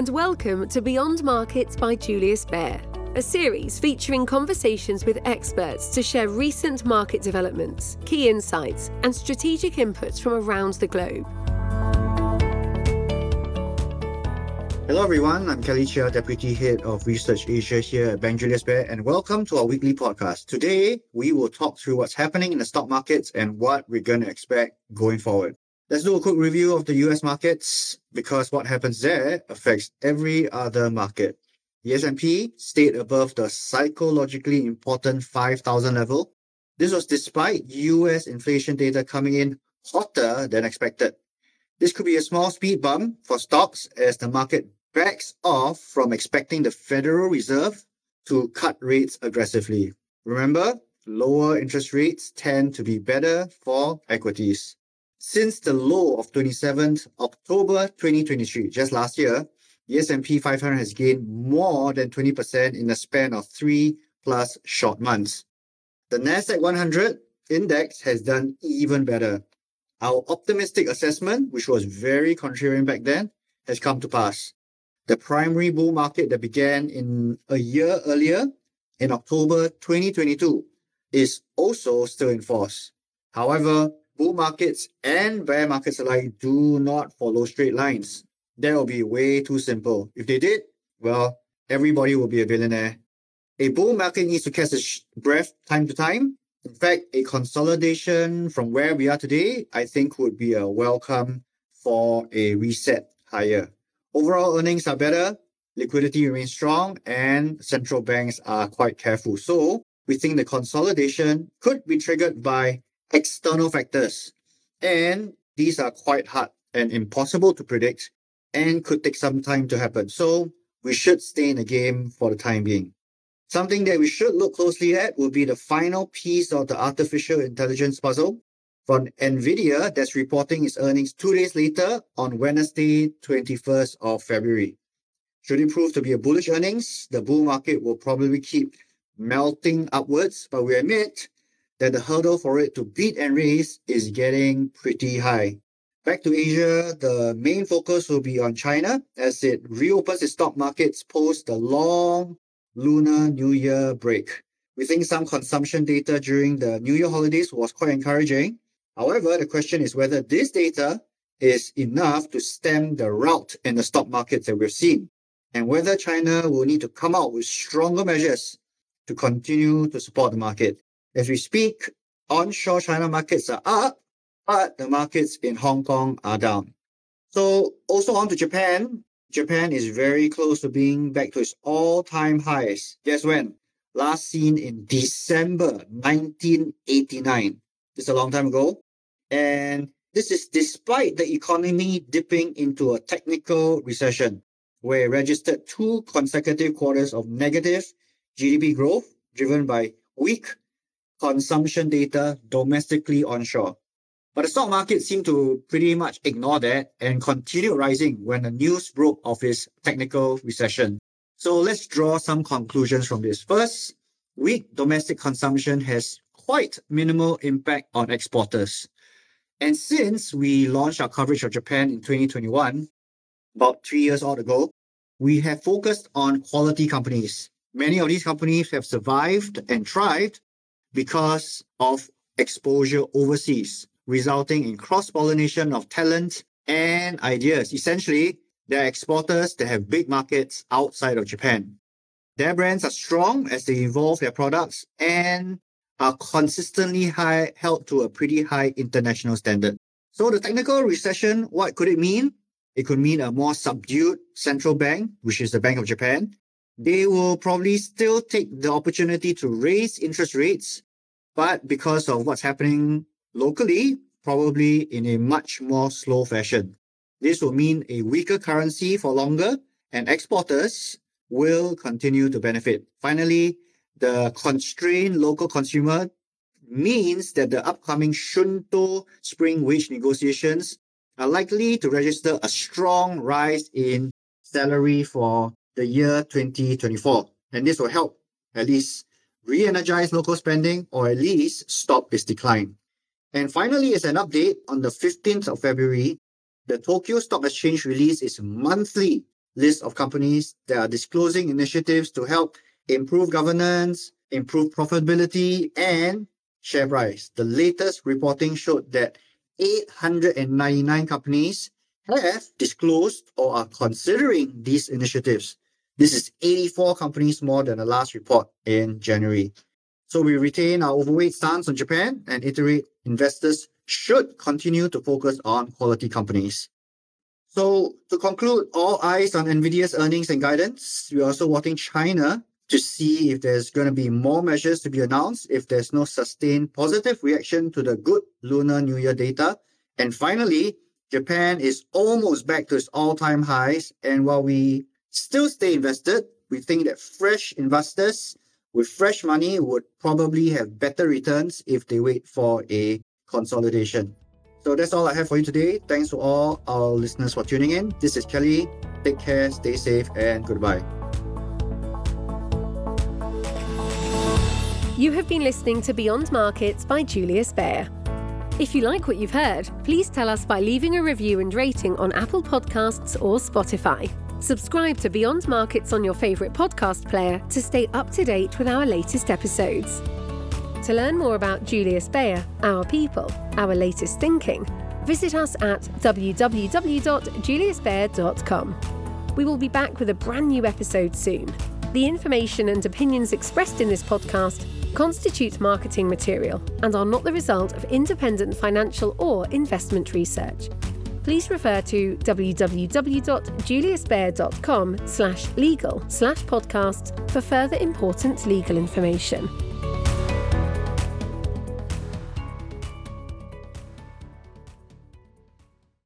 and welcome to Beyond Markets by Julius Baer, a series featuring conversations with experts to share recent market developments, key insights, and strategic inputs from around the globe. Hello, everyone. I'm Kelly Chia, Deputy Head of Research Asia here at Bank Julius Baer, and welcome to our weekly podcast. Today, we will talk through what's happening in the stock markets and what we're going to expect going forward. Let's do a quick review of the US markets because what happens there affects every other market. The S&P stayed above the psychologically important 5,000 level. This was despite US inflation data coming in hotter than expected. This could be a small speed bump for stocks as the market backs off from expecting the Federal Reserve to cut rates aggressively. Remember, lower interest rates tend to be better for equities. Since the low of 27th October 2023, just last year, the S&P 500 has gained more than 20% in a span of 3 plus short months. The Nasdaq 100 index has done even better. Our optimistic assessment, which was very contrarian back then, has come to pass. The primary bull market that began in a year earlier, in October 2022, is also still in force. However, bull markets and bear markets alike do not follow straight lines. That would be way too simple. If they did, well, everybody will be a billionaire. A bull market needs to catch its breath time to time. In fact, a consolidation from where we are today, I think would be a welcome for a reset higher. Overall earnings are better, liquidity remains strong, and central banks are quite careful. So we think the consolidation could be triggered by external factors. And these are quite hard and impossible to predict and could take some time to happen. So we should stay in the game for the time being. Something that we should look closely at will be the final piece of the artificial intelligence puzzle from Nvidia that's reporting its earnings two days later on Wednesday, 21st of February. Should it prove to be a bullish earnings, the bull market will probably keep melting upwards, but we admit that the hurdle for it to beat and raise is getting pretty high. Back to Asia, the main focus will be on China as it reopens its stock markets post the long Lunar New Year break. We think some consumption data during the New Year holidays was quite encouraging, However, the question is whether this data is enough to stem the rout in the stock markets that we've seen, and whether China will need to come out with stronger measures to continue to support the market. As we speak, onshore China markets are up, but the markets in Hong Kong are down. So also on to Japan. Japan is very close to being back to its all-time highs. Guess when? Last seen in December 1989. It's a long time ago. And this is despite the economy dipping into a technical recession, where it registered two consecutive quarters of negative GDP growth driven by weak consumption data domestically onshore. But the stock market seemed to pretty much ignore that and continued rising when the news broke of its technical recession. So let's draw some conclusions from this. First, weak domestic consumption has quite minimal impact on exporters. And since we launched our coverage of Japan in 2021, about three years odd ago, we have focused on quality companies. Many of these companies have survived and thrived because of exposure overseas, resulting in cross-pollination of talent and ideas. Essentially, they're exporters that have big markets outside of Japan. Their brands are strong as they evolve their products and are consistently high, held to a pretty high international standard. So the technical recession, what could it mean? It could mean a more subdued central bank, which is the Bank of Japan. They will probably still take the opportunity to raise interest rates, but because of what's happening locally, probably in a much more slow fashion. This will mean a weaker currency for longer and exporters will continue to benefit. Finally, the constrained local consumer means that the upcoming Shunto spring wage negotiations are likely to register a strong rise in salary for the year 2024. And this will help at least re-energize local spending or at least stop its decline. And finally, as an update, on the 15th of February, the Tokyo Stock Exchange released its monthly list of companies that are disclosing initiatives to help improve governance, improve profitability, and share price. The latest reporting showed that 899 companies have disclosed or are considering these initiatives. This is 84 companies more than the last report in January. So we retain our overweight stance on Japan and iterate investors should continue to focus on quality companies. So to conclude, all eyes on NVIDIA's earnings and guidance. We're also watching China to see if there's going to be more measures to be announced if there's no sustained positive reaction to the good Lunar New Year data. And finally, Japan is almost back to its all-time highs. And while we still stay invested, we think that fresh investors with fresh money would probably have better returns if they wait for a consolidation. So that's all I have for you today. Thanks to all our listeners for tuning in. This is Kelly. Take care, stay safe, and goodbye. You have been listening to Beyond Markets by Julius Baer. If you like what you've heard, please tell us by leaving a review and rating on Apple Podcasts or Spotify. Subscribe to Beyond Markets on your favourite podcast player to stay up to date with our latest episodes. To learn more about Julius Baer, our people, our latest thinking, visit us at www.juliusbaer.com. We will be back with a brand new episode soon. The information and opinions expressed in this podcast constitute marketing material and are not the result of independent financial or investment research. Please refer to www.juliusbaer.com slash legal slash podcasts for further important legal information.